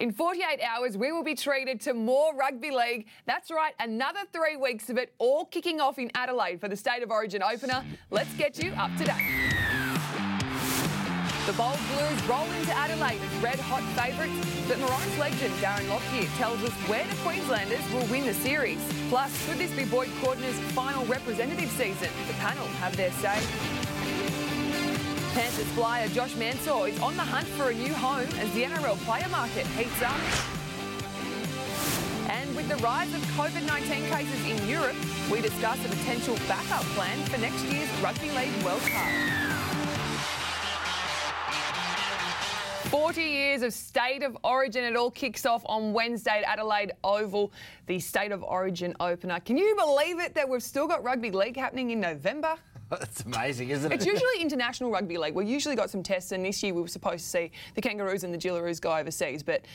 In 48 hours, we will be treated to more rugby league. That's right, another three weeks of it, all kicking off in Adelaide for the State of Origin opener. Let's get you up to date. The Bold Blues roll into Adelaide as red hot favourites, but Maroons legend Darren Lockyer tells us where the Queenslanders will win the series. Plus, could this be Boyd Cordner's final representative season? The panel have their say. Panthers flyer Josh Mansour is on the hunt for a new home as the NRL player market heats up. And with the rise of COVID 19 cases in Europe, we discuss a potential backup plan for next year's Rugby League World Cup. 40 years of State of Origin. It all kicks off on Wednesday at Adelaide Oval, the State of Origin opener. Can you believe it that we've still got rugby league happening in November? It's amazing, isn't it? It's usually international rugby league. We've usually got some tests, and this year we were supposed to see the Kangaroos and the Jillaroos go overseas, but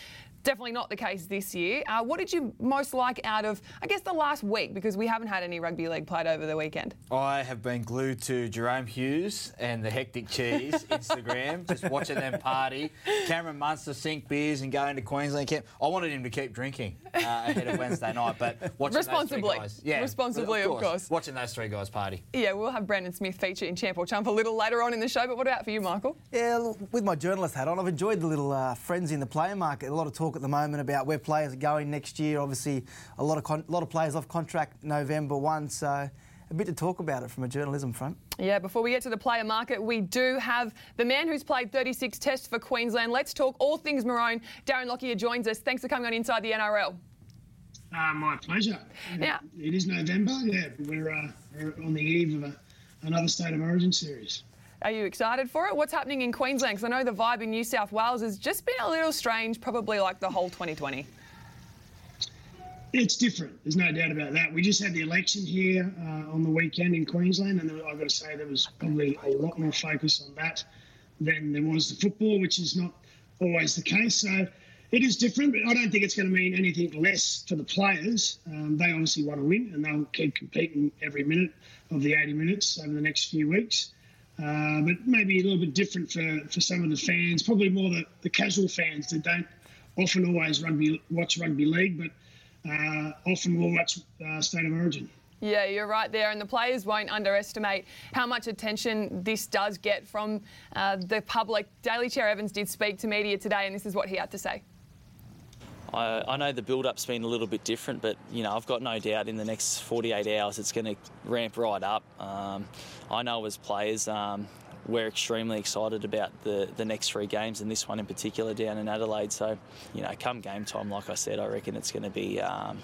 Definitely not the case this year. Uh, what did you most like out of, I guess, the last week? Because we haven't had any rugby league played over the weekend. I have been glued to Jahrome Hughes and the Hectic Cheese Instagram, just watching them party. Cameron Munster sink beers and go into Queensland camp. I wanted him to keep drinking uh, ahead of Wednesday night, but watching responsibly, those three guys, yeah, responsibly, of course, of course, watching those three guys party. Yeah, we'll have Brandon Smith feature in Champ or Chump a little later on in the show. But what about for you, Michael? Yeah, with my journalist hat on, I've enjoyed the little uh, friends in the player market. A lot of talk at the moment about where players are going next year. Obviously, a lot of con- a lot of players off contract November one, so a bit to talk about it from a journalism front. Yeah, before we get to the player market, we do have the man who's played 36 tests for Queensland. Let's talk all things Maroon. Darren Lockyer joins us. Thanks for coming on Inside the NRL. Uh, my pleasure. Yeah. it is November. Yeah, we're, uh, we're on the eve of a, another State of Origin series. Are you excited for it? What's happening in Queensland? Because I know the vibe in New South Wales has just been a little strange, probably like the whole 2020. It's different. There's no doubt about that. We just had the election here uh, on the weekend in Queensland, and I've got to say there was probably a lot more focus on that than there was the football, which is not always the case. So it is different, but I don't think it's going to mean anything less for the players. Um, they obviously want to win, and they'll keep competing every minute of the 80 minutes over the next few weeks. Uh, but maybe a little bit different for, for some of the fans, probably more the, the casual fans that don't often always rugby watch rugby league, but uh, often will watch uh, State of Origin. Yeah, you're right there, and the players won't underestimate how much attention this does get from uh, the public. Daly Cherry Evans did speak to media today, and this is what he had to say. I, I know the build-up's been a little bit different, but you know I've got no doubt in the next 48 hours it's going to ramp right up. Um, I know as players um, we're extremely excited about the, the next three games and this one in particular down in Adelaide. So you know, come game time, like I said, I reckon it's going to be um,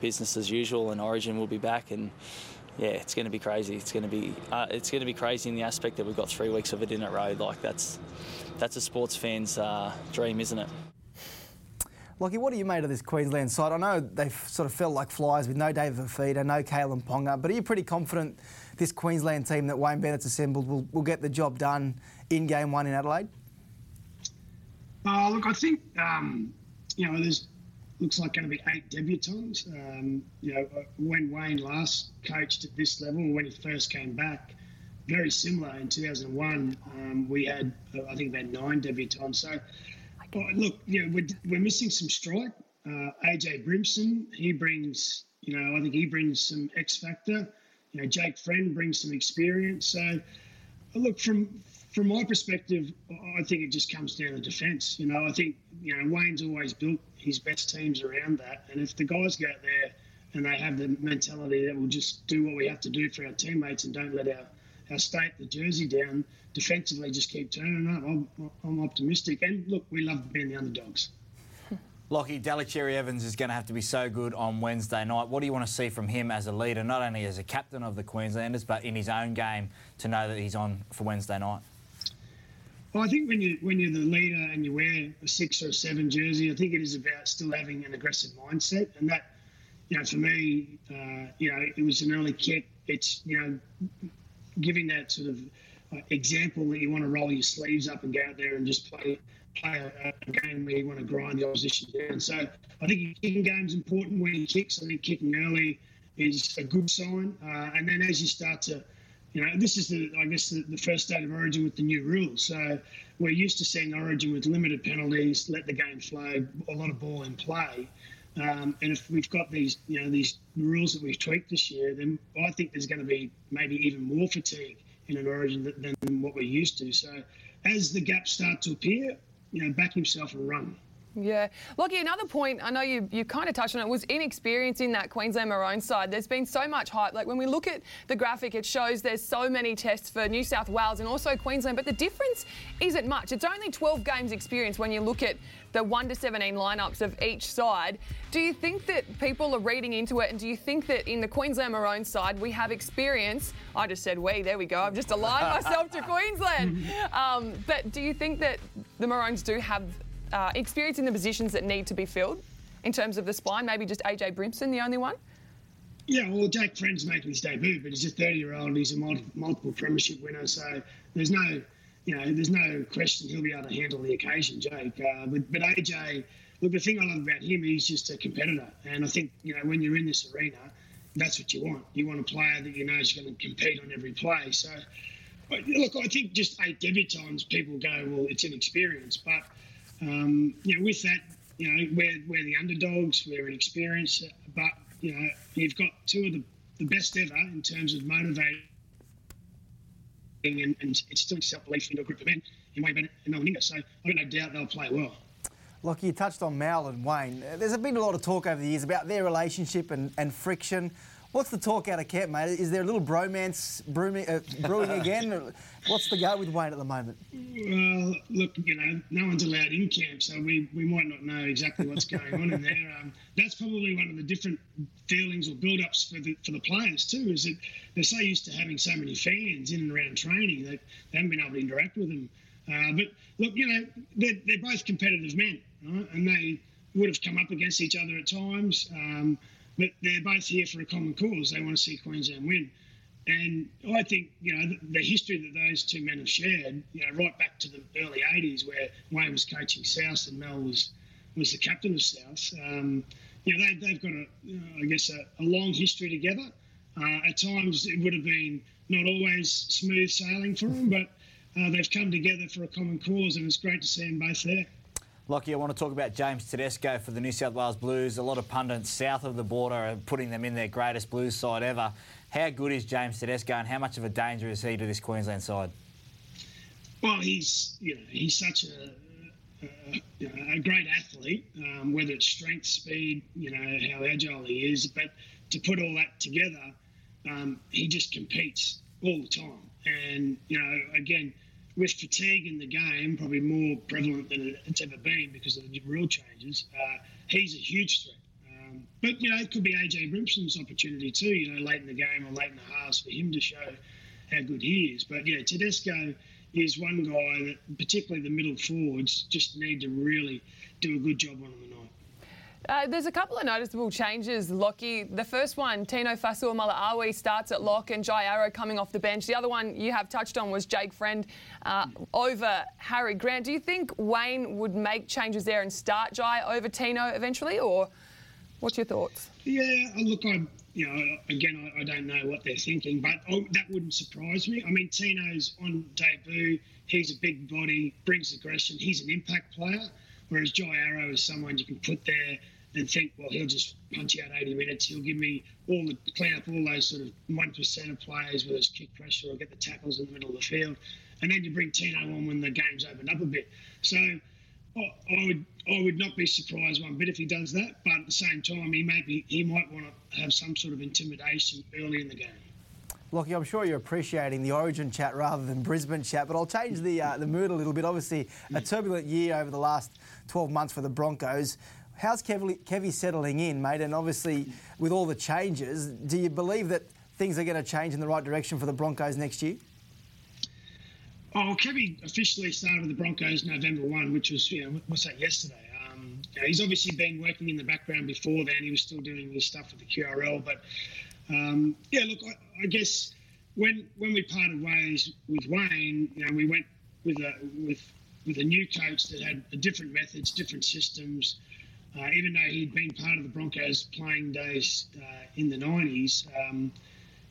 business as usual, and Origin will be back and yeah, it's going to be crazy. It's going to be uh, it's going to be crazy in the aspect that we've got three weeks of it in a row. Like that's that's a sports fan's uh, dream, isn't it? Lockie, what are you made of this Queensland side? I know they've sort of felt like flies with no David Fifita, no Kalyn Ponga, but are you pretty confident this Queensland team that Wayne Bennett's assembled will, will get the job done in game one in Adelaide? Uh, look, I think, um, you know, there's looks like going to be eight debutants. Um, you know, when Wayne last coached at this level, when he first came back, very similar in 2001, um, we had, I think, about nine debutants. So, look, know, we're, we're missing some strike. Uh, AJ Brimson, he brings, you know, I think he brings some X factor. You know, Jake Friend brings some experience. So, look, from from my perspective, I think it just comes down to defence. You know, I think you know Wayne's always built his best teams around that, and if the guys go out there and they have the mentality that we'll just do what we have to do for our teammates and don't let our state the jersey down defensively, just keep turning up. I'm, I'm optimistic, and look, we love being the underdogs. Lockie, Daly Cherry Evans is going to have to be so good on Wednesday night. What do you want to see from him as a leader, not only as a captain of the Queenslanders, but in his own game to know that he's on for Wednesday night? Well, I think when you when you're the leader and you wear a six or a seven jersey, I think it is about still having an aggressive mindset, and that, you know, for me, uh, you know, it was an early kick. It's you know, giving that sort of uh, example that you want to roll your sleeves up and go out there and just play play a, a, game where you want to grind the opposition down. So I think kicking game's important when he kicks. I think kicking early is a good sign, uh, and then as you start to you know, this is the I guess the, the first state of Origin with the new rules. So we're used to seeing Origin with limited penalties, let the game flow, a lot of ball in play. Um, and if we've got these, you know, these rules that we've tweaked this year, then I think there's going to be maybe even more fatigue in an Origin than, than what we're used to. So as the gaps start to appear, you know, back himself and run. Yeah. Lockie, another point, I know you, you kind of touched on it, was inexperience in that Queensland Maroon side. There's been so much hype. Like when we look at the graphic, it shows there's so many tests for New South Wales and also Queensland, but the difference isn't much. It's only 12 games experience when you look at the 1 to 17 lineups of each side. Do you think that people are reading into it and do you think that in the Queensland Maroon side we have experience? I just said we, there we go. I've just aligned myself to Queensland. Um, but do you think that the Maroons do have uh, experience in the positions that need to be filled in terms of the spine? Maybe just AJ Brimson, the only one? Yeah, well, Jake Friend's making his debut, but he's a 30 year old. He's a multiple premiership winner, so there's no, you know, there's no question he'll be able to handle the occasion, Jake. Uh, but, but AJ, look, the thing I love about him, he's just a competitor, and I think you know when you're in this arena, that's what you want. You want a player that you know is going to compete on every play. So, look, I think just eight debutants, people go, well, it's inexperience, but um, you know, with that, you know, we're, we're the underdogs, we're inexperienced, but, you know, you've got two of the, the best ever in terms of motivating and, and instilling self belief into a group of men in Wayne Bennett and Meninga. So I've got no doubt they'll play well. Lockie, you touched on Mal and Wayne. There's been a lot of talk over the years about their relationship and, and friction. What's the talk out of camp, mate? Is there a little bromance brewing, uh, brewing again? What's the go with Wayne at the moment? Well, look, you know, no one's allowed in camp, so we, we might not know exactly what's going on in there. Um, that's probably one of the different feelings or build-ups for the for the players too. Is that they're so used to having so many fans in and around training that they haven't been able to interact with them. Uh, but look, you know, they're, they're both competitive men, right? and they would have come up against each other at times. Um, but they're both here for a common cause. They want to see Queensland win. And I think, you know, the, the, history that those two men have shared, you know, right back to the early 80s where Wayne was coaching South and Mal was, was the captain of South, um, you know, they, have got, a, you know, I guess, a, a, long history together. Uh, at times it would have been not always smooth sailing for them, but uh, they've come together for a common cause and it's great to see them both there. Lockie, I want to talk about James Tedesco for the New South Wales Blues. A lot of pundits south of the border are putting them in their greatest Blues side ever. How good is James Tedesco and how much of a danger is he to this Queensland side? Well, he's you know he's such a a, a great athlete, um, whether it's strength, speed, you know how agile he is. But to put all that together, um, he just competes all the time. And you know, again, with fatigue in the game, probably more prevalent than it's ever been because of the rule changes. Uh, he's a huge threat. Um, but, you know, it could be AJ Brimson's opportunity too, you know, late in the game or late in the halves for him to show how good he is. But, yeah, Tedesco is one guy that, particularly the middle forwards, just need to really do a good job on him uh, there's a couple of noticeable changes, Lockie. The first one, Tino Fasua Fa'asuamaleaui starts at lock and Jai Arrow coming off the bench. The other one you have touched on was Jake Friend uh, over Harry Grant. Do you think Wayne would make changes there and start Jai over Tino eventually, or what's your thoughts? Yeah, look, I, you know, again, I, I don't know what they're thinking, but oh, that wouldn't surprise me. I mean, Tino's on debut. He's a big body, brings aggression. He's an impact player. Whereas Jai Arrow is someone you can put there and think, well, he'll just punch you out 80 minutes. He'll give me all the clean up all those sort of one percent of players, whether it's kick pressure or get the tackles in the middle of the field, and then you bring Tino on when the game's opened up a bit. So I would I would not be surprised one bit if he does that, but at the same time, he may be, he might want to have some sort of intimidation early in the game. Lockie, I'm sure you're appreciating the Origin chat rather than Brisbane chat, but I'll change the uh, the mood a little bit. Obviously, a turbulent year over the last 12 months for the Broncos. How's Kevy, Kevy settling in, mate? And obviously, with all the changes, do you believe that things are going to change in the right direction for the Broncos next year? Oh, Kevy officially started with the Broncos November 1, which was, you know, what's that, yesterday? Um, you know, he's obviously been working in the background before then. He was still doing his stuff with the QRL. But, um, yeah, look, I, I, guess when when we parted ways with Wayne, you know, we went with a, with, with a new coach that had different methods, different systems, uh, even though he'd been part of the Broncos playing days uh, in the 90s, um,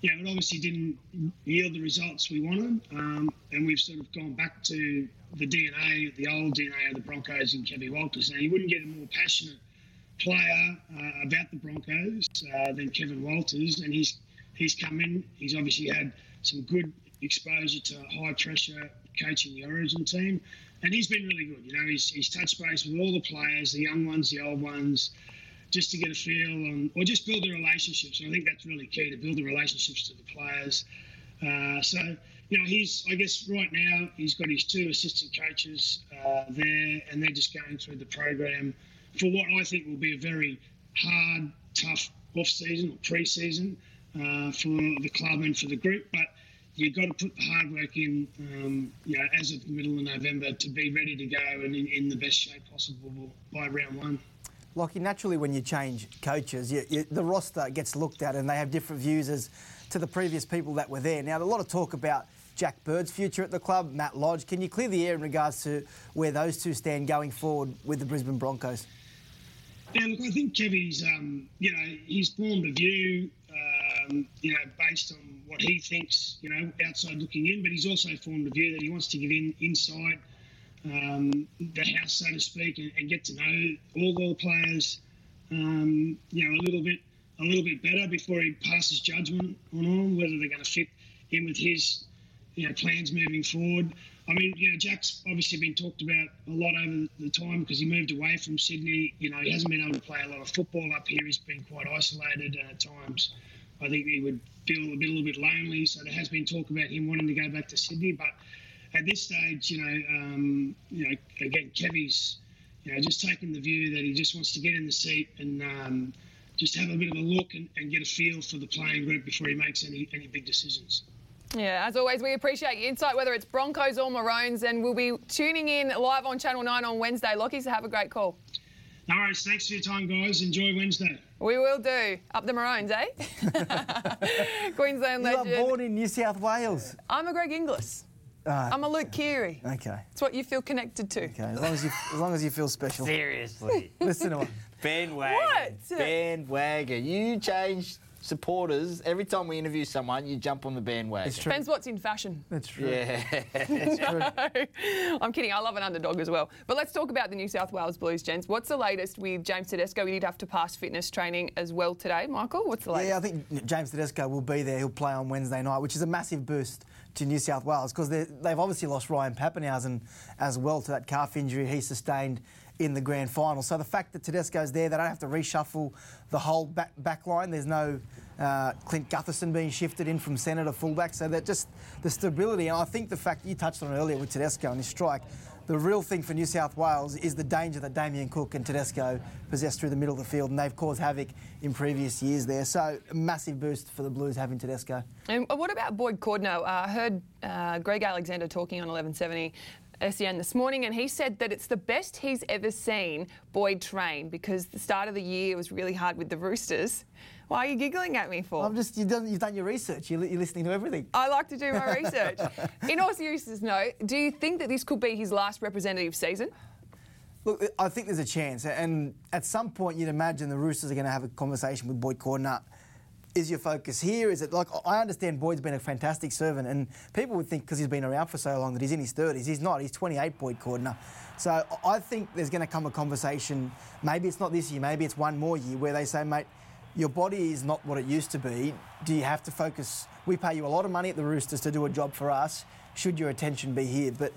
you know, it obviously didn't yield the results we wanted, um, and we've sort of gone back to the DNA, the old DNA of the Broncos and Kevin Walters. Now, you wouldn't get a more passionate player uh, about the Broncos uh, than Kevin Walters, and he's he's come in. He's obviously had some good exposure to high pressure coaching the Origin team, and he's been really good. You know, he's, he's touched base with all the players, the young ones, the old ones, just to get a feel on, or just build the relationships. And I think that's really key to build the relationships to the players. Uh, so, you know, he's, I guess right now, he's got his two assistant coaches uh, there, and they're just going through the program for what I think will be a very hard, tough off season or pre season uh, for the club and for the group. But you've got to put the hard work in, um, you know, as of the middle of November to be ready to go and in, in the best shape possible by round one. Lockie, naturally, when you change coaches, you, you, the roster gets looked at and they have different views as to the previous people that were there. Now, a lot of talk about Jack Bird's future at the club, Matt Lodge. Can you clear the air in regards to where those two stand going forward with the Brisbane Broncos? Yeah, look, I think Kevy's, um, you know, he's formed a view, um, you know, based on what he thinks, you know, outside looking in, but he's also formed a view that he wants to get in inside um, the house, so to speak, and, and, get to know all the players, um, you know, a little bit, a little bit better before he passes judgment on them, whether they're going to fit in with his, you know, plans moving forward. I mean, you know, Jack's obviously been talked about a lot over the time because he moved away from Sydney. You know, he hasn't been able to play a lot of football up here. He's been quite isolated at times. I think he would feel a, bit, a little bit lonely. So there has been talk about him wanting to go back to Sydney. But at this stage, you know, um, you know, again, Kevy's, you know, just taking the view that he just wants to get in the seat and um, just have a bit of a look and, and get a feel for the playing group before he makes any any big decisions. Yeah, as always, we appreciate your insight, whether it's Broncos or Maroons, and we'll be tuning in live on Channel 9 on Wednesday. Lockie, so have a great call. No worries. Thanks for your time, guys. Enjoy Wednesday. We will do. Up the Maroons, eh? Queensland legend. You are born in New South Wales. I'm a Greg Inglis. Uh, I'm a Luke Keary. Okay. It's what you feel connected to. Okay, as long as you, as long as you feel special. Seriously. Listen to him. Bandwagon. What? Bandwagon. You changed supporters. Every time we interview someone, you jump on the bandwagon. It's true. Depends what's in fashion. That's true. Yeah. It's true. I'm kidding. I love an underdog as well. But let's talk about the New South Wales Blues, gents. What's the latest with James Tedesco? We did have to pass fitness training as well today. Michael, what's the latest? Yeah, I think James Tedesco will be there. He'll play on Wednesday night, which is a massive boost to New South Wales because they've obviously lost Ryan Papenhuyzen as well to that calf injury he sustained in the grand final. So the fact that Tedesco's there, they don't have to reshuffle the whole back, back line. There's no uh, Clint Gutherson being shifted in from centre to fullback. So that just the stability. And I think the fact you touched on earlier with Tedesco and his strike, the real thing for New South Wales is the danger that Damien Cook and Tedesco possess through the middle of the field, and they've caused havoc in previous years there. So a massive boost for the Blues having Tedesco. And what about Boyd Cordner? Uh, I heard uh, Greg Alexander talking on 1170 SEN this morning, and he said that it's the best he's ever seen Boyd train because the start of the year was really hard with the Roosters. Why are you giggling at me for? I'm just you've done, you've done your research. You're, you're listening to everything. I like to do my research. In all seriousness, no. Do you think that this could be his last representative season? Look, I think there's a chance, and at some point you'd imagine the Roosters are going to have a conversation with Boyd Cordner is your focus here? Is it like I understand Boyd's been a fantastic servant, and people would think because he's been around for so long that he's in his 30s. He's not. He's 28, Boyd Cordner. So I think there's going to come a conversation. Maybe it's not this year. Maybe it's one more year where they say, mate, your body is not what it used to be. Do you have to focus? We pay you a lot of money at the Roosters to do a job for us. Should your attention be here? But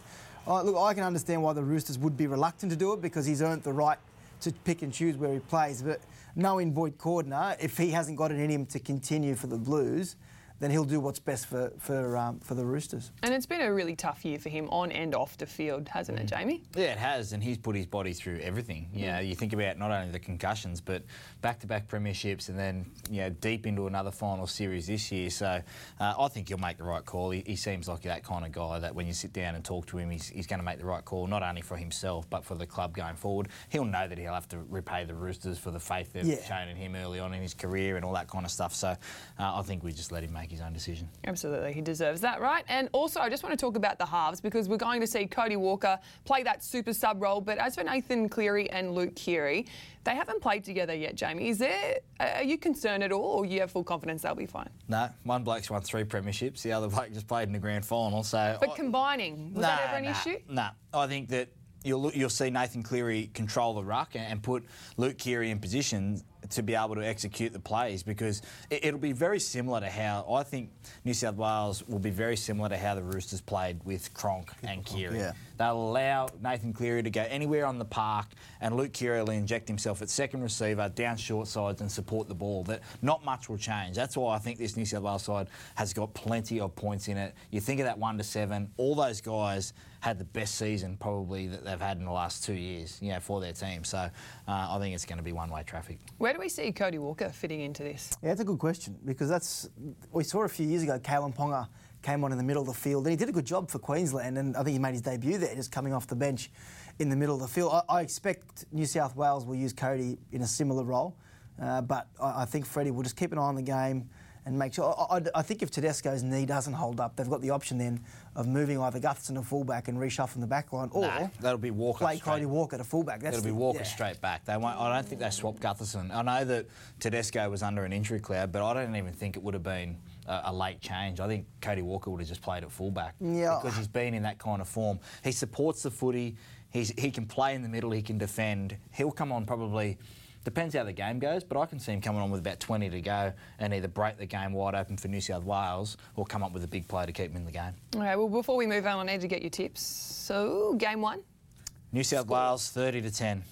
uh, look, I can understand why the Roosters would be reluctant to do it because he's earned the right to pick and choose where he plays. But knowing Boyd Cordner, if he hasn't got it in him to continue for the Blues, then he'll do what's best for for um, for the Roosters. And it's been a really tough year for him on and off the field, hasn't it, Jamie? Yeah, it has, and he's put his body through everything. You know, you think about not only the concussions, but back-to-back premierships, and then you know deep into another final series this year. So uh, I think he'll make the right call. He, he, seems like that kind of guy that when you sit down and talk to him, he's, he's going to make the right call, not only for himself but for the club going forward. He'll know that he'll have to repay the Roosters for the faith they've Yeah. shown in him early on in his career and all that kind of stuff. So uh, I think we just let him make make his own decision. Absolutely, he deserves that, right? And also, I just want to talk about the halves because we're going to see Cody Walker play that super sub role. But as for Nathan Cleary and Luke Keary, they haven't played together yet. Jamie, is there? Are you concerned at all, or you have full confidence they'll be fine? No, one bloke's won three premierships. The other bloke just played in the grand final. So, But combining was that ever an nah, issue? Nah, I think that you'll you'll see Nathan Cleary control the ruck and, and put Luke Keary in position to be able to execute the plays because it, it'll be very similar to how I think New South Wales will be very similar to how the Roosters played with Cronk and Keary. Yeah. They'll allow Nathan Cleary to go anywhere on the park, and Luke Keary will inject himself at second receiver, down short sides, and support the ball. That not much will change. That's why I think this New South Wales side has got plenty of points in it. You think of that one to seven, all those guys had the best season probably that they've had in the last two years, you know, for their team. So uh, I think it's going to be one-way traffic. Where do we see Cody Walker fitting into this? Yeah, that's a good question because that's we saw a few years ago. Kalyn Ponga came on in the middle of the field and he did a good job for Queensland, and I think he made his debut there, just coming off the bench in the middle of the field. I, I expect New South Wales will use Cody in a similar role, uh, but I, I think Freddie will just keep an eye on the game and make sure. I, I, I think if Tedesco's knee doesn't hold up, they've got the option then of moving either Gutherson to fullback and reshuffling the back line, or Nah, that'll be Walker play straight. Cody Walker to fullback. That's It'll be Walker yeah. straight back. They won't, I don't think they swapped Gutherson. I know that Tedesco was under an injury cloud, but I don't even think it would have been a, a late change. I think Cody Walker would have just played at fullback Yeah. because he's been in that kind of form. He supports the footy. He's, he can play in the middle. He can defend. He'll come on probably. Depends how the game goes, but I can see him coming on with about 20 to go and either break the game wide open for New South Wales or come up with a big play to keep him in the game. All right, well, before we move on, I need to get your tips. So, game one. New South Wales 30 to 10.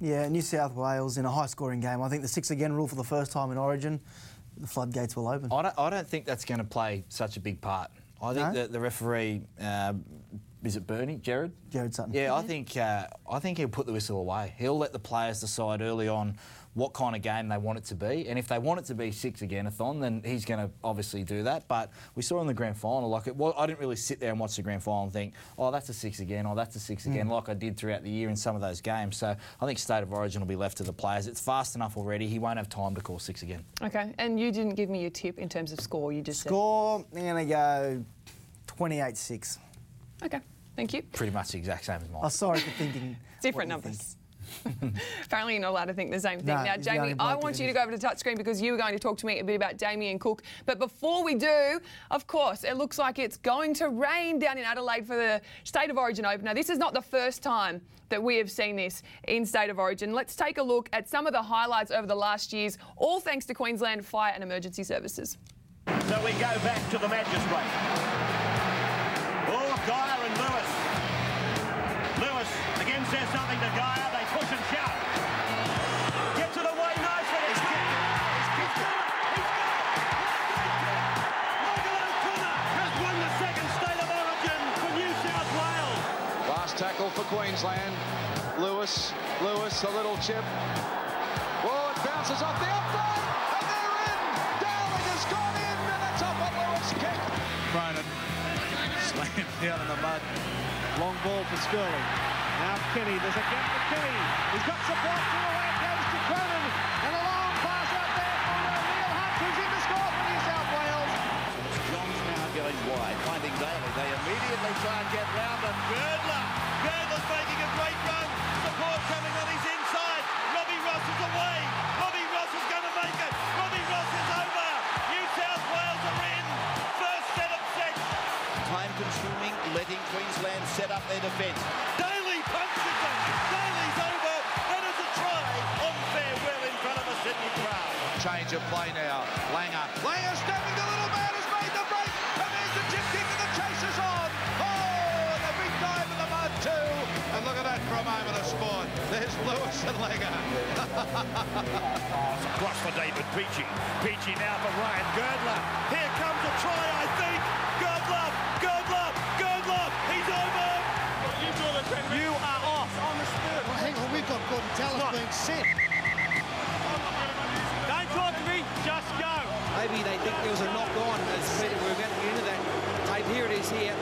Yeah, New South Wales in a high scoring game. I think the six again rule for the first time in Origin, the floodgates will open. I don't, I don't think that's going to play such a big part. I think No? that the referee, uh, is it Bernie, Gerard? Gerard Sutton. Yeah, I think uh, I think he'll put the whistle away. He'll let the players decide early on what kind of game they want it to be, and if they want it to be six again a thon, then he's going to obviously do that. But we saw in the grand final, like it, well, I didn't really sit there and watch the grand final and think, oh, that's a six again, oh, that's a six again, like I did throughout the year in some of those games. So I think state of origin will be left to the players. It's fast enough already. He won't have time to call six again. Okay, and you didn't give me your tip in terms of score. You just Score, I'm going to go 28 6. Okay, thank you. Pretty much the exact same as mine. Oh, sorry for thinking. Different what you numbers. Apparently, you're not allowed to think the same thing. No, now, he's the only Jamie, I want you to go over to the touchscreen because you were going to talk to me a bit about Damien Cook. But before we do, of course, it looks like it's going to rain down in Adelaide for the State of Origin opener. This is not the first time that we have seen this in State of Origin. Let's take a look at some of the highlights over the last years, all thanks to Queensland Fire and Emergency Services. So we go back to the magistrate. Geyer and Lewis. Lewis again says something to Geyer. They push and shout. Gets it away nicely. It's kicked. It's kicked. He's got it. Michael O'Connor has won the second state of origin for New South Wales. Last tackle for Queensland. Lewis, Lewis, a little chip. Oh, it bounces off the down in the mud. Long ball for Sterling. Now Kenny, there's a gap for Kenny. He's got support to away it goes to Cronin. And a long pass out there for Neil Hunt, who's in to score for New South Wales. Johns now going wide, finding Daley. They immediately try and get round and Girdler. Girdler's making a great consuming, letting Queensland set up their defence. Daley punches it. Daley's over. And it's a try on farewell in front of a Sydney crowd. Change of play now. Langer. Langer stepping the little man has made the break. And there's the chip kick and the chase is on. Oh, and the big dive in the mud too. And look at that for a moment of sport. There's Lewis and Langer. Cross for David Peachey. Peachey now for Ryan Girdler. Here comes a try, I think. Girdler, Girdler, Girdler. He's over. You are off on the spur. Well, hang on, we've got Gorden Tallis being set. Don't talk to me, just go. Maybe they think there was a knock on as Peter, we're about to get into that tape. Here it is here.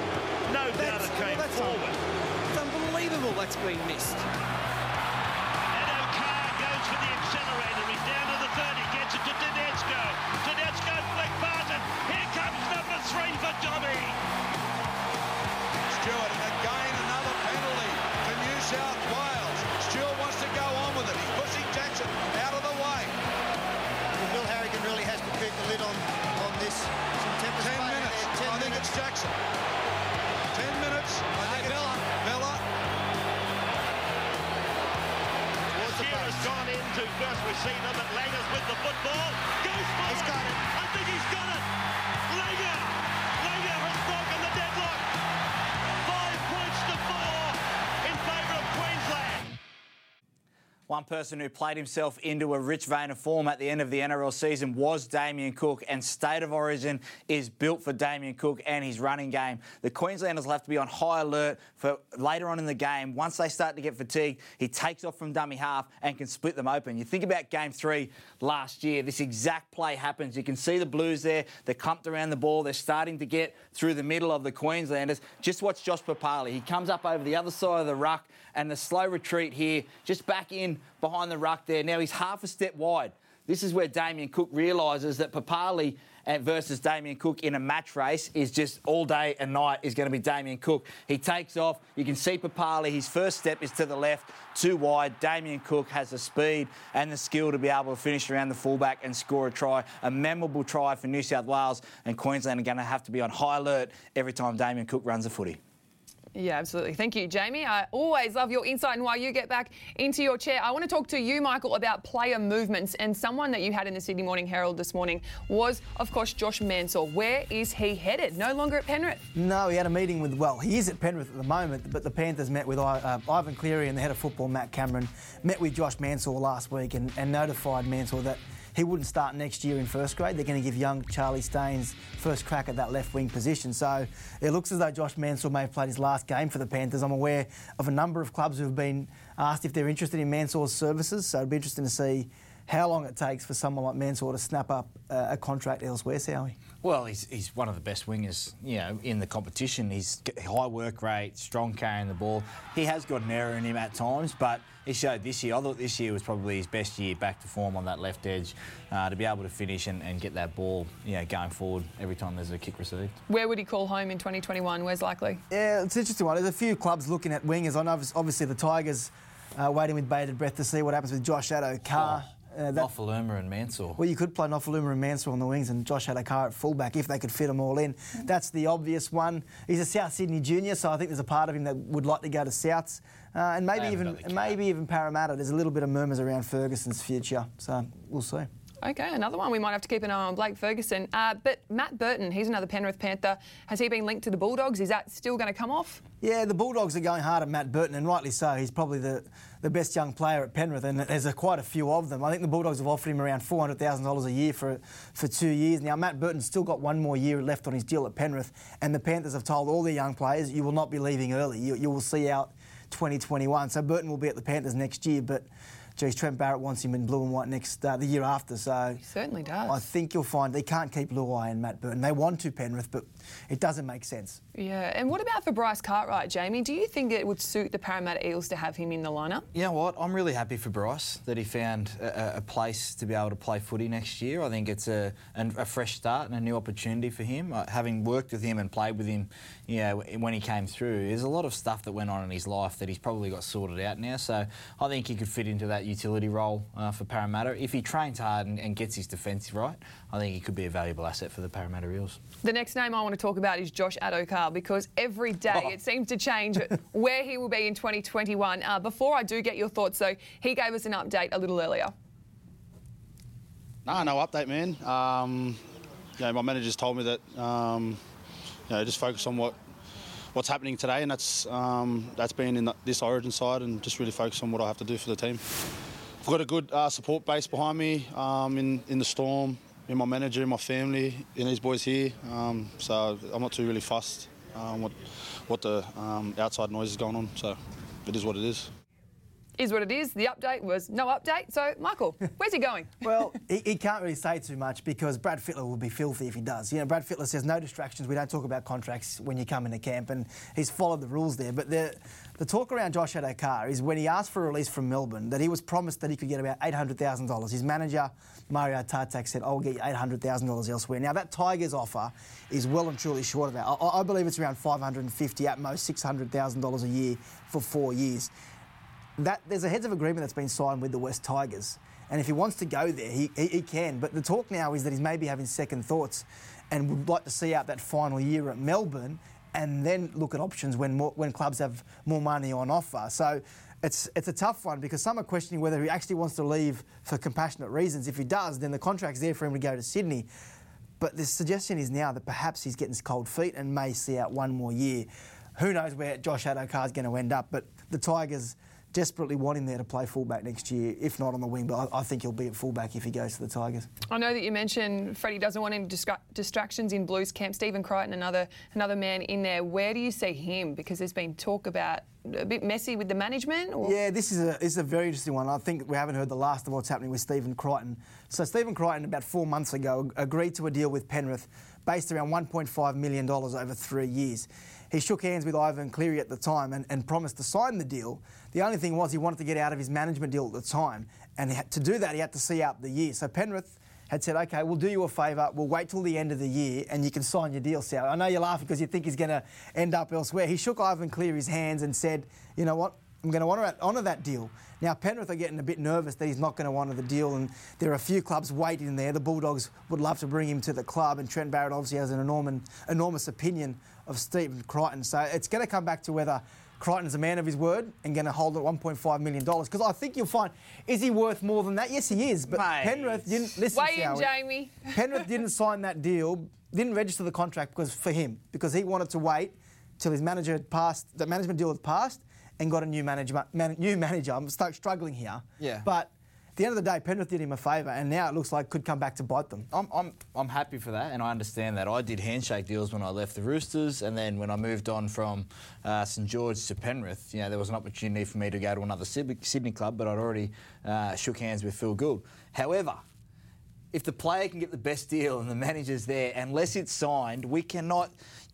No doubt it came that's forward. It's unbelievable that's been missed. Edo Carr goes for Stewart, and again another penalty for New South Wales. Stewart wants to go on with it. He's pushing Jackson out of the way. Well, Bill Harrigan really has to keep the lid on, on this. Some Ten minutes. There, ten I minutes. think it's Jackson. Ten minutes. I think hey, Bella. Bella. Shearer has gone into first receiver, but Langer's with the football. Goes for he's it. Got it. I think he's got it. Langer One person who played himself into a rich vein of form at the end of the NRL season was Damien Cook, and State of Origin is built for Damien Cook and his running game. The Queenslanders will have to be on high alert for later on in the game. Once they start to get fatigued, he takes off from dummy half and can split them open. You think about game three last year, this exact play happens. You can see the Blues there, they're clumped around the ball, they're starting to get through the middle of the Queenslanders. Just watch Josh Papalii. He comes up over the other side of the ruck and the slow retreat here, just back in behind the ruck there. Now he's half a step wide. This is where Damien Cook realises that Papalii eh, versus Damien Cook in a match race is just all day and night is going to be Damien Cook. He takes off. You can see Papalii. His first step is to the left, too wide. Damien Cook has the speed and the skill to be able to finish around the fullback and score a try. A memorable try for New South Wales and Queensland are going to have to be on high alert every time Damien Cook runs a footy. Yeah, absolutely. Thank you, Jamie. I always love your insight. And while you get back into your chair, I want to talk to you, Michael, about player movements. And someone that you had in the Sydney Morning Herald this morning was, of course, Josh Mansour. Where is he headed? No longer at Penrith. No, he had a meeting with, well, he is at Penrith at the moment, but the Panthers met with uh, Ivan Cleary and the head of football, Matt Cameron, met with Josh Mansour last week and, and notified Mansour that he wouldn't start next year in first grade. They're going to give young Charlie Staines first crack at that left wing position. So it looks as though Josh Mansour may have played his last game for the Panthers. I'm aware of a number of clubs who have been asked if they're interested in Mansour's services. So it'd be interesting to see how long it takes for someone like Mansour to snap up uh, a contract elsewhere, Sowie. Well, he's, he's one of the best wingers, you know, in the competition. He's g- high work rate, strong carrying the ball. He has got an error in him at times, but he showed this year. I thought this year was probably his best year back to form on that left edge uh, to be able to finish and, and get that ball, you know, going forward every time there's a kick received. Where would he call home in 2021? Where's likely? Yeah, it's an interesting one. There's a few clubs looking at wingers. I know obviously the Tigers uh, waiting with bated breath to see what happens with Josh Addo-Carr. Uh, Nofoaluma and Mansour. Well, you could play Nofoaluma and Mansour on the wings and Josh Addo-Carr at fullback if they could fit them all in. That's the obvious one. He's a South Sydney junior, so I think there's a part of him that would like to go to Souths. Uh, and maybe even maybe even Parramatta. There's a little bit of murmurs around Ferguson's future, so we'll see. Okay, another one we might have to keep an eye on, Blake Ferguson. Uh, but Matt Burton, he's another Penrith Panther. Has he been linked to the Bulldogs? Is that still going to come off? Yeah, the Bulldogs are going hard at Matt Burton, and rightly so. He's probably the, the best young player at Penrith, and there's a, quite a few of them. I think the Bulldogs have offered him around $400,000 a year for, for two years. Now, Matt Burton's still got one more year left on his deal at Penrith, and the Panthers have told all their young players, you will not be leaving early. You, you will see out 2021. So Burton will be at the Panthers next year, but geez, Trent Barrett wants him in blue and white next uh, the year after. So He certainly does. I think you'll find they can't keep Luai and Matt Burton. They want to Penrith, but it doesn't make sense. Yeah, and what about for Bryce Cartwright, Jamie? Do you think it would suit the Parramatta Eels to have him in the lineup? You know what? I'm really happy for Bryce that he found a, a place to be able to play footy next year. I think it's a, a fresh start and a new opportunity for him. Uh, having worked with him and played with him, you know, when he came through, there's a lot of stuff that went on in his life that he's probably got sorted out now. So I think he could fit into that utility role uh, for Parramatta. If he trains hard and, and gets his defence right, I think he could be a valuable asset for the Parramatta Eels. The next name I want to talk about is Josh Addo-Carr because every day Oh. it seems to change where he will be in 2021. Uh, before I do get your thoughts, though, he gave us an update a little earlier. No, no update, man. Um, you know, my manager's told me that um, you know just focus on what what's happening today, and that's um, that's been in the, this Origin side, and just really focus on what I have to do for the team. I've got a good uh, support base behind me um, in in the storm, in my manager, in my family, in these boys here. Um, so I'm not too really fussed um, what what the um, outside noise is going on. So it is what it is. Is what it is. The update was no update. So, Michael, where's he going? Well, he, he can't really say too much because Brad Fittler will be filthy if he does. You know, Brad Fittler says no distractions. We don't talk about contracts when you come into camp, and he's followed the rules there. But the the talk around Josh Addo-Carr is when he asked for a release from Melbourne that he was promised that he could get about eight hundred thousand dollars. His manager Mario Tartak said, "I'll get you eight hundred thousand dollars elsewhere." Now that Tigers offer is well and truly short of that. I, I believe it's around five hundred and fifty at most, six hundred thousand dollars a year for four years that there's a heads of agreement that's been signed with the West Tigers. And if he wants to go there, he, he, he can. But the talk now is that he's maybe having second thoughts and would like to see out that final year at Melbourne and then look at options when more, when clubs have more money on offer. So it's it's a tough one because some are questioning whether he actually wants to leave for compassionate reasons. If he does, then the contract's there for him to go to Sydney. But the suggestion is now that perhaps he's getting his cold feet and may see out one more year. Who knows where Josh Addo-Carr going to end up? But the Tigers desperately want him there to play fullback next year, if not on the wing. But I, I think he'll be at fullback if he goes to the Tigers. I know that you mentioned Freddie doesn't want any distra- distractions in Blues camp. Stephen Crichton, another another man in there. Where do you see him? Because there's been talk about a bit messy with the management. Or? Yeah, this is a this is a very interesting one. I think we haven't heard the last of what's happening with Stephen Crichton. So Stephen Crichton, about four months ago, agreed to a deal with Penrith based around $1.5 million over three years. He shook hands with Ivan Cleary at the time and, and promised to sign the deal. The only thing was he wanted to get out of his management deal at the time. And had, to do that, he had to see out the year. So Penrith had said, okay, we'll do you a favour. We'll wait till the end of the year and you can sign your deal, Sal. I know you're laughing because you think he's going to end up elsewhere. He shook Ivan Cleary's hands and said, you know what, I'm going to honour, that deal. Now, Penrith are getting a bit nervous that he's not going to honour the deal, and there are a few clubs waiting there. The Bulldogs would love to bring him to the club, and Trent Barrett obviously has an enormous, enormous opinion of Stephen Crichton. So it's going to come back to whether Crichton's a man of his word and going to hold at $1.5 million. Because I think you'll find, is he worth more than that? Yes, he is. But Mate. Penrith didn't listen. Weigh in, Sowie. Jamie. Penrith didn't sign that deal, didn't register the contract because for him, because he wanted to wait till his manager had passed, the management deal had passed, and got a new manager. Man, new manager. I'm st- struggling here. Yeah. But at the end of the day, Penrith did him a favour, and now it looks like could come back to bite them. I'm, I'm, I'm happy for that, and I understand that. I did handshake deals when I left the Roosters, and then when I moved on from uh, St George to Penrith, you know, there was an opportunity for me to go to another Sydney, club, but I'd already uh, shook hands with Phil Gould. However, if the player can get the best deal and the manager's there, unless it's signed, we cannot.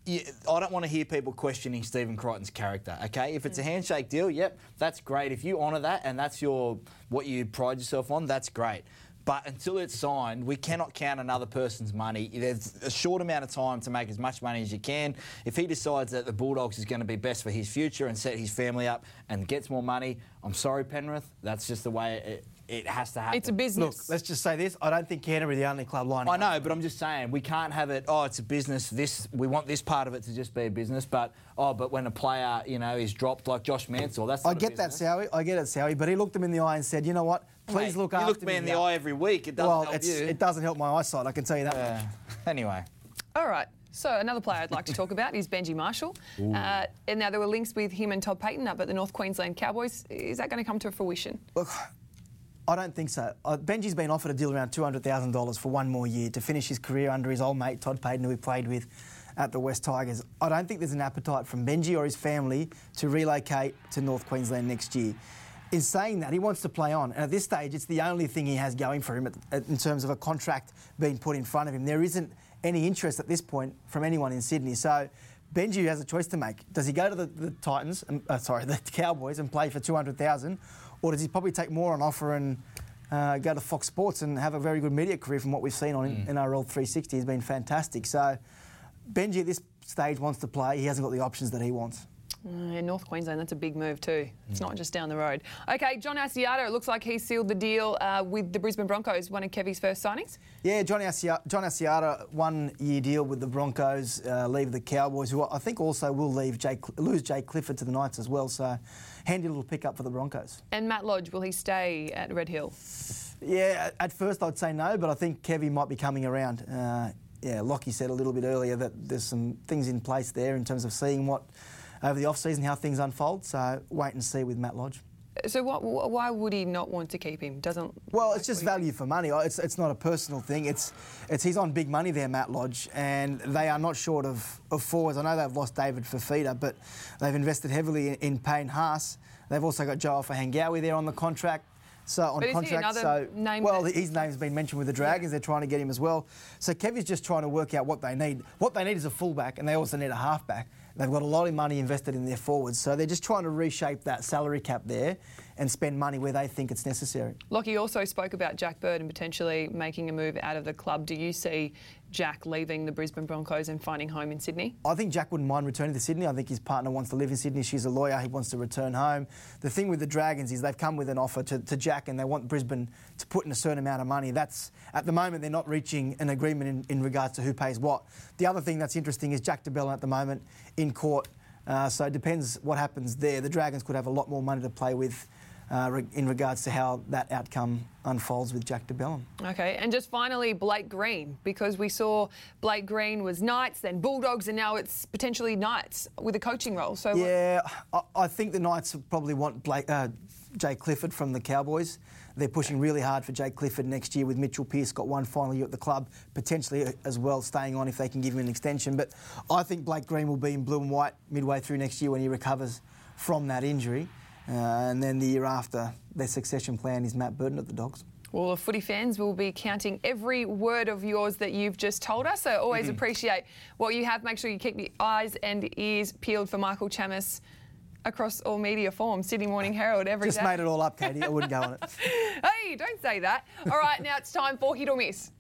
You- I don't want to hear people questioning Stephen Crichton's character. Okay, if it's a mm. handshake deal, yep, that's great. If you honour that and that's your what you pride yourself on, that's great. But until it's signed, we cannot count another person's money. There's a short amount of time to make as much money as you can. If he decides that the Bulldogs is going to be best for his future and set his family up and gets more money, I'm sorry, Penrith. That's just the way it, it has to happen. It's a business. Look, let's just say this: I don't think Canterbury are the only club lining. I up. know, but I'm just saying we can't have it. Oh, it's a business. This we want this part of it to just be a business. But oh, but when a player you know is dropped like Josh Mansour, that's I not a get that, business. Sowie. I get it, Sowie. But he looked him in the eye and said, "You know what? Please Mate, look you after look me in the here." eye every week. It doesn't well, help it's, you. it doesn't help my eyesight. I can tell you that. Yeah. Anyway, All right. So another player I'd like to talk about is Benji Marshall. Uh, and now there were links with him and Todd Payten up at the North Queensland Cowboys. Is that going to come to fruition? Look, I don't think so. Uh, Benji's been offered a deal around $200,000 for one more year to finish his career under his old mate Todd Payten, who he played with at the West Tigers. I don't think there's an appetite from Benji or his family to relocate to North Queensland next year. In saying that, he wants to play on, and at this stage, it's the only thing he has going for him at, at- in terms of a contract being put in front of him. There isn't any interest at this point from anyone in Sydney. So Benji has a choice to make. Does he go to the, the Titans, um, uh, sorry, the Cowboys, and play for 200,000, or does he probably take more on offer and uh, go to Fox Sports and have a very good media career from what we've seen on NRL 360? He's been fantastic. So Benji at this stage wants to play. He hasn't got the options that he wants. Uh, North Queensland, that's a big move too. It's not just down the road. Okay, John Asiata, it looks like he sealed the deal uh, with the Brisbane Broncos, one of Kevy's first signings. Yeah, Johnny Asiata, John Asiata, one year deal with the Broncos, uh, leave the Cowboys, who I think also will leave Jay, lose Jake Clifford to the Knights as well. So, handy little pickup for the Broncos. And Matt Lodge, will he stay at Red Hill? Yeah, at first I'd say no, but I think Kevy might be coming around. Uh, yeah, Lockie said a little bit earlier that there's some things in place there in terms of seeing what over the off season how things unfold. So wait and see with Matt Lodge. So what, why would he not want to keep him? Doesn't Well, it's just value for money. It's, it's not a personal thing. It's it's he's on big money there, Matt Lodge, and they are not short of, of forwards. I know they've lost David Fifita, but they've invested heavily in, in Payne Haas. They've also got Joe Hangawi there on the contract. So on But contract, so name well, that- his name's been mentioned with the Dragons. They're trying to get him as well. So Kevy's just trying to work out what they need. What they need is a fullback, and they also need a halfback. They've got a lot of money invested in their forwards, so they're just trying to reshape that salary cap there and spend money where they think it's necessary. Lockie also spoke about Jack Bird and potentially making a move out of the club. Do you see Jack leaving the Brisbane Broncos and finding home in Sydney? I think Jack wouldn't mind returning to Sydney. I think his partner wants to live in Sydney. She's a lawyer. He wants to return home. The thing with the Dragons is they've come with an offer to, to Jack and they want Brisbane to put in a certain amount of money. That's at the moment they're not reaching an agreement in, in regards to who pays what. The other thing that's interesting is Jack de Belin at the moment in court. Uh, so it depends what happens there. The Dragons could have a lot more money to play with uh, re- in regards to how that outcome unfolds with Jack de Belin. Okay, and just finally, Blake Green, because we saw Blake Green was Knights, then Bulldogs, and now it's potentially Knights with a coaching role. So Yeah, I, I think the Knights probably want Blake, uh, Jake Clifford from the Cowboys. They're pushing really hard for Jake Clifford next year with Mitchell Pearce got one final year at the club, potentially as well staying on if they can give him an extension. But I think Blake Green will be in blue and white midway through next year when he recovers from that injury. Uh, and then the year after, their succession plan is Matt Burton at the Dogs. Well, the footy fans will be counting every word of yours that you've just told us. So always Mm-hmm. appreciate what you have. Make sure you keep your eyes and ears peeled for Michael Chammas across all media forms. Sydney Morning Herald every day. Just made it all up, Katie. I wouldn't go on it. hey, don't say that. All right, now it's time for hit or miss.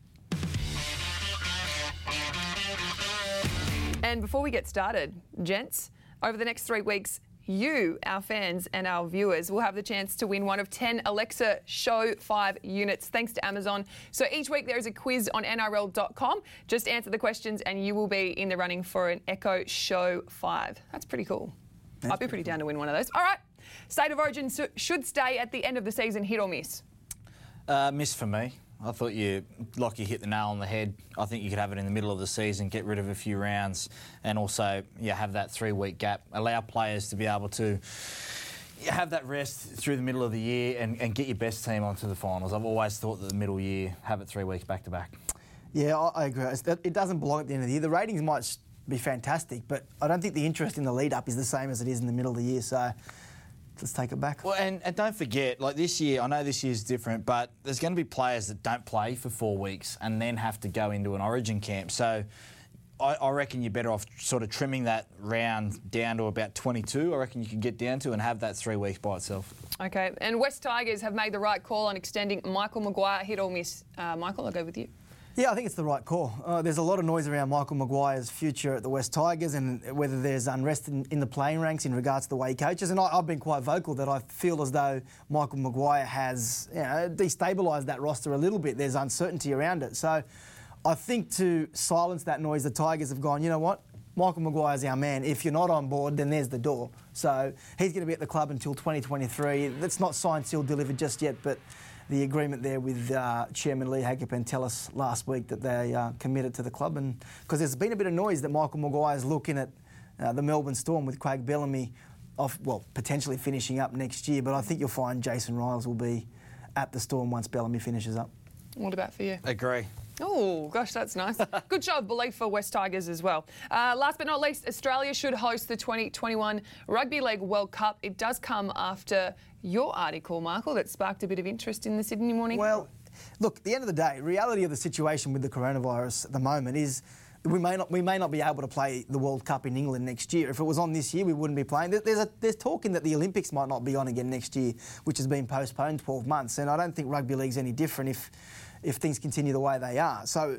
And before we get started, gents, over the next three weeks, you, our fans, and our viewers will have the chance to win one of 10 Alexa Show 5 units thanks to Amazon. So each week there is a quiz on NRL.com. Just answer the questions and you will be in the running for an Echo Show 5. That's pretty cool. I'd be pretty down to win one of those. All right. State of Origin should stay at the end of the season, hit or miss. Uh, miss for me. I thought you, like you hit the nail on the head. I think you could have it in the middle of the season, get rid of a few rounds, and also yeah, have that three-week gap. Allow players to be able to have that rest through the middle of the year and, and get your best team onto the finals. I've always thought that the middle year, have it three weeks back to back. Yeah, I, I agree. It doesn't belong at the end of the year. The ratings might be fantastic, but I don't think the interest in the lead up is the same as it is in the middle of the year. So let's take it back. Well, and, and don't forget, like this year, I know this year's different, but there's going to be players that don't play for four weeks and then have to go into an Origin camp. So I, I reckon you're better off sort of trimming that round down to about 22. I reckon you can get down to and have that three weeks by itself. Okay, and West Tigers have made the right call on extending Michael Maguire. Hit or miss? Uh, Michael, I'll go with you. Yeah, I think it's the right call. Uh, there's a lot of noise around Michael Maguire's future at the West Tigers and whether there's unrest in, in the playing ranks in regards to the way he coaches. And I, I've been quite vocal that I feel as though Michael Maguire has you know, destabilised that roster a little bit. There's uncertainty around it. So I think to silence that noise, the Tigers have gone, you know what? Michael Maguire's our man. If you're not on board, then there's the door. So he's going to be at the club until 2023. That's not signed, sealed, delivered just yet, but the agreement there with uh, Chairman Lee Hagipantelis last week that they uh, committed to the club, and because there's been a bit of noise that Michael Maguire's looking at uh, the Melbourne Storm with Craig Bellamy, off well potentially finishing up next year. But I think you'll find Jason Ryles will be at the Storm once Bellamy finishes up. What about for you? Agree. Oh, gosh, that's nice. Good show of belief for West Tigers as well. Uh, last but not least, Australia should host the 2021 Rugby League World Cup. It does come after your article, Michael, that sparked a bit of interest in the Sydney Morning. Well, look, the end of the day, reality of the situation with the coronavirus at the moment is we may not we may not be able to play the World Cup in England next year. If it was on this year, we wouldn't be playing. There's a, there's talking that the Olympics might not be on again next year, which has been postponed 12 months, and I don't think rugby league's any different if if things continue the way they are. So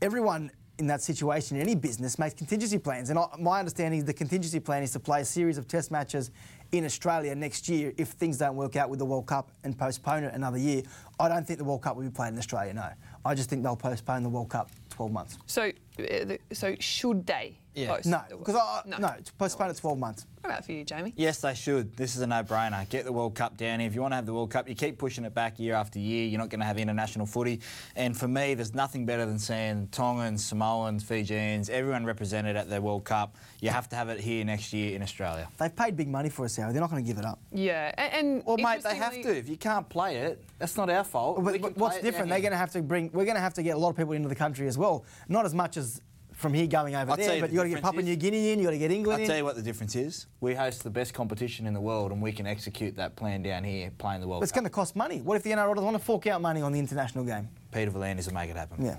everyone in that situation in any business makes contingency plans. And I, my understanding is the contingency plan is to play a series of test matches in Australia next year if things don't work out with the World Cup and postpone it another year. I don't think the World Cup will be played in Australia, no. I just think they'll postpone the World Cup 12 months. so, uh, so should they host? No, because I, Cup? no, postpone it 12 months. What about for you, Jamie? Yes, they should. This is a no-brainer. Get the World Cup down here. If you want to have the World Cup, you keep pushing it back year after year. You're not going to have international footy. And for me, there's nothing better than seeing Tongans, Samoans, Fijians, everyone represented at the World Cup. You have to have it here next year in Australia. They've paid big money for us, Harry. They're not going to give it up. Yeah, a- and, Well, mate, they have to. If you can't play it, that's not our fault. But, but what's play it down different? They're going to have to bring. We're going to have to get a lot of people into the country as well. Not as much as from here going over I'll there, you but the you got to get Papua New Guinea in. you've got to get England I'll in. tell you what the difference is. We host the best competition in the world, and we can execute that plan down here playing the World it's Cup. going to cost money. What if the NRL doesn't want to fork out money on the international game? Peter V'landys will make it happen. Yeah.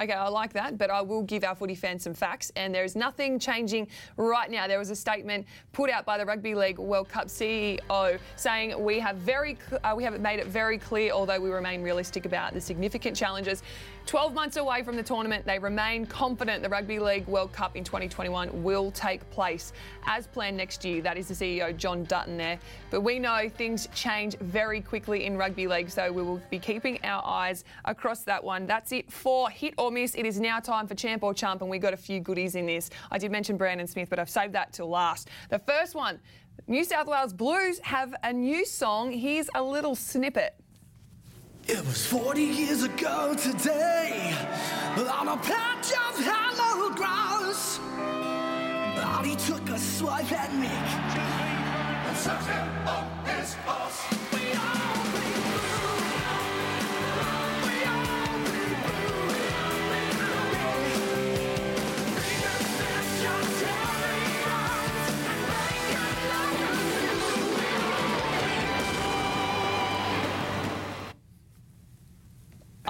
Okay, I like that, but I will give our footy fans some facts. And there is nothing changing right now. There was a statement put out by the Rugby League World Cup CEO saying we have very cl- uh, we have made it very clear, although we remain realistic about the significant challenges. 12 months away from the tournament, they remain confident the Rugby League World Cup in 2021 will take place as planned next year. That is the CEO Jon Dutton there. But we know things change very quickly in rugby league, so we will be keeping our eyes across across that one. That's it for hit or miss. It is now time for champ or chump, and we got a few goodies in this. I did mention Brandon Smith, but I've saved that till last. The first one New South Wales Blues have a new song. Here's a little snippet. It was 40 years ago today, on a patch of hallowed grass. Body took a swipe at me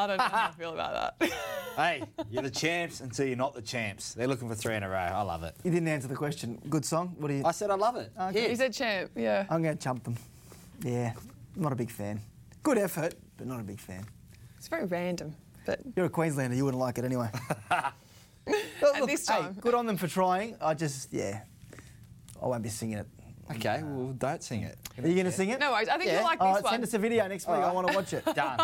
I don't know how I feel about that. hey, you're the champs until you're not the champs. They're looking for three in a row. I love it. You didn't answer the question. Good song. What do you? I said I love it. Okay. He said champ, yeah. I'm going to chump them. Yeah, not a big fan. Good effort, but not a big fan. It's very random, but You're a Queenslander. You wouldn't like it anyway. at this hey, good on them for trying. I just, yeah, I won't be singing it. Okay, well, don't sing it. Are you going to sing it? No worries. I think Yeah. you'll like All this oh, right, one. send us a video next week. I want to watch it. Done.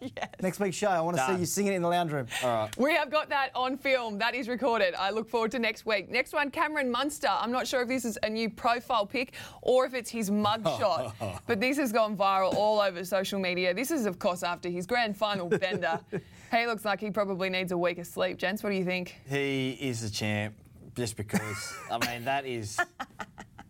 yes. Next week's show, I want to see Done. you singing it in the lounge room. All right. We have got that on film. That is recorded. I look forward to next week. Next one, Cameron Munster. I'm not sure if this is a new profile pic or if it's his mugshot, but this has gone viral all over social media. This is, of course, after his grand final bender. he looks like he probably needs a week of sleep. Gents, what do you think? He is the champ just because, I mean, that is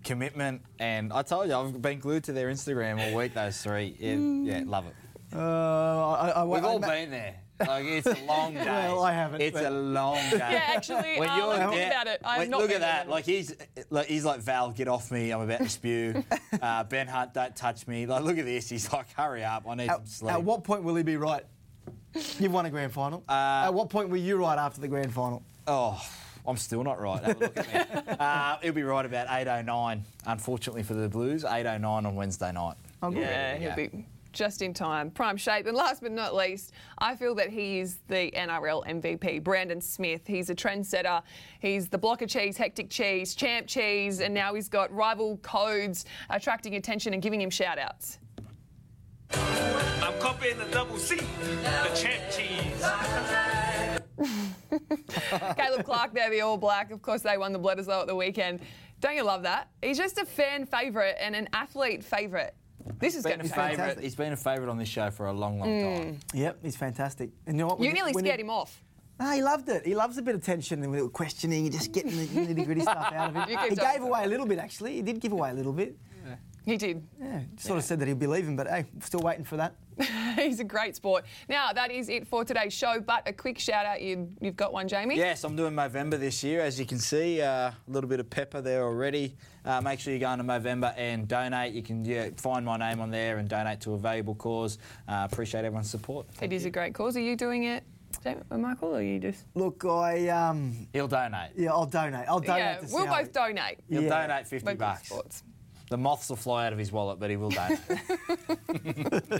commitment. And I told you, I've been glued to their Instagram all week, those three. Yeah, yeah love it. Uh, I, I, We've I, all been there. Like, it's a long day. Well, I haven't, It's a long day. Yeah, actually, uh, let me think about it. I've Wait, not look at that. Like he's like he's like Val, get off me. I'm about to spew. uh, ben Hunt, don't touch me. Like look at this. He's like, hurry up. I need some At, sleep. at what point will he be right? You've won a grand final. Uh, at what point were you right after the grand final? Oh, I'm still not right. Have a look at me. uh, it'll be right about 8:09. Unfortunately for the Blues, 8:09 on Wednesday night. Oh, good. Yeah, he'll be just in time, prime shape. And last but not least, I feel that he is the NRL MVP, Brandon Smith. He's a trendsetter. He's the blocker cheese, hectic cheese, champ cheese, and now he's got rival codes attracting attention and giving him shout outs. I'm copying the double C, the champ cheese. Caleb Clarke, they're the All Black. Of course, they won the Bledisloe at the weekend. Don't you love that? He's just a fan favourite and an athlete favourite. This is going to Been a be favourite. fantastic. He's been a favourite on this show for a long, long Mm. time. Yep, he's fantastic. And you know what? You When nearly when scared him off. No, he loved it. He loves a bit of tension and a little questioning and just getting the nitty gritty stuff out of You him. He gave away a little bit, actually. He did give away a little bit. He did. Yeah, sort of said that he'd be leaving, but hey, still waiting for that. He's a great sport. Now, that is it for today's show, but a quick shout out. You, you've got one, Jamie? Yes, I'm doing Movember this year. As you can see, uh, a little bit of pepper there already. Uh, make sure you go into Movember and donate. You can yeah, find my name on there and donate to a valuable cause. Uh, appreciate everyone's support. It is a great cause. Are you doing it, Jamie, Michael, or are you just? Look, I um, He'll donate. yeah, I'll donate. I'll donate. yeah, to we'll Sally. both donate. He'll Yeah. donate 50 Local bucks. sports. The moths will fly out of his wallet, but he will donate.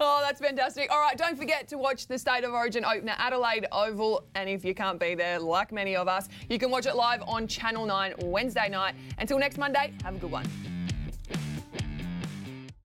Oh, that's fantastic. All right, don't forget to watch the State of Origin opener, Adelaide Oval. And if you can't be there, like many of us, you can watch it live on Channel 9 Wednesday night. Until next Monday, have a good one.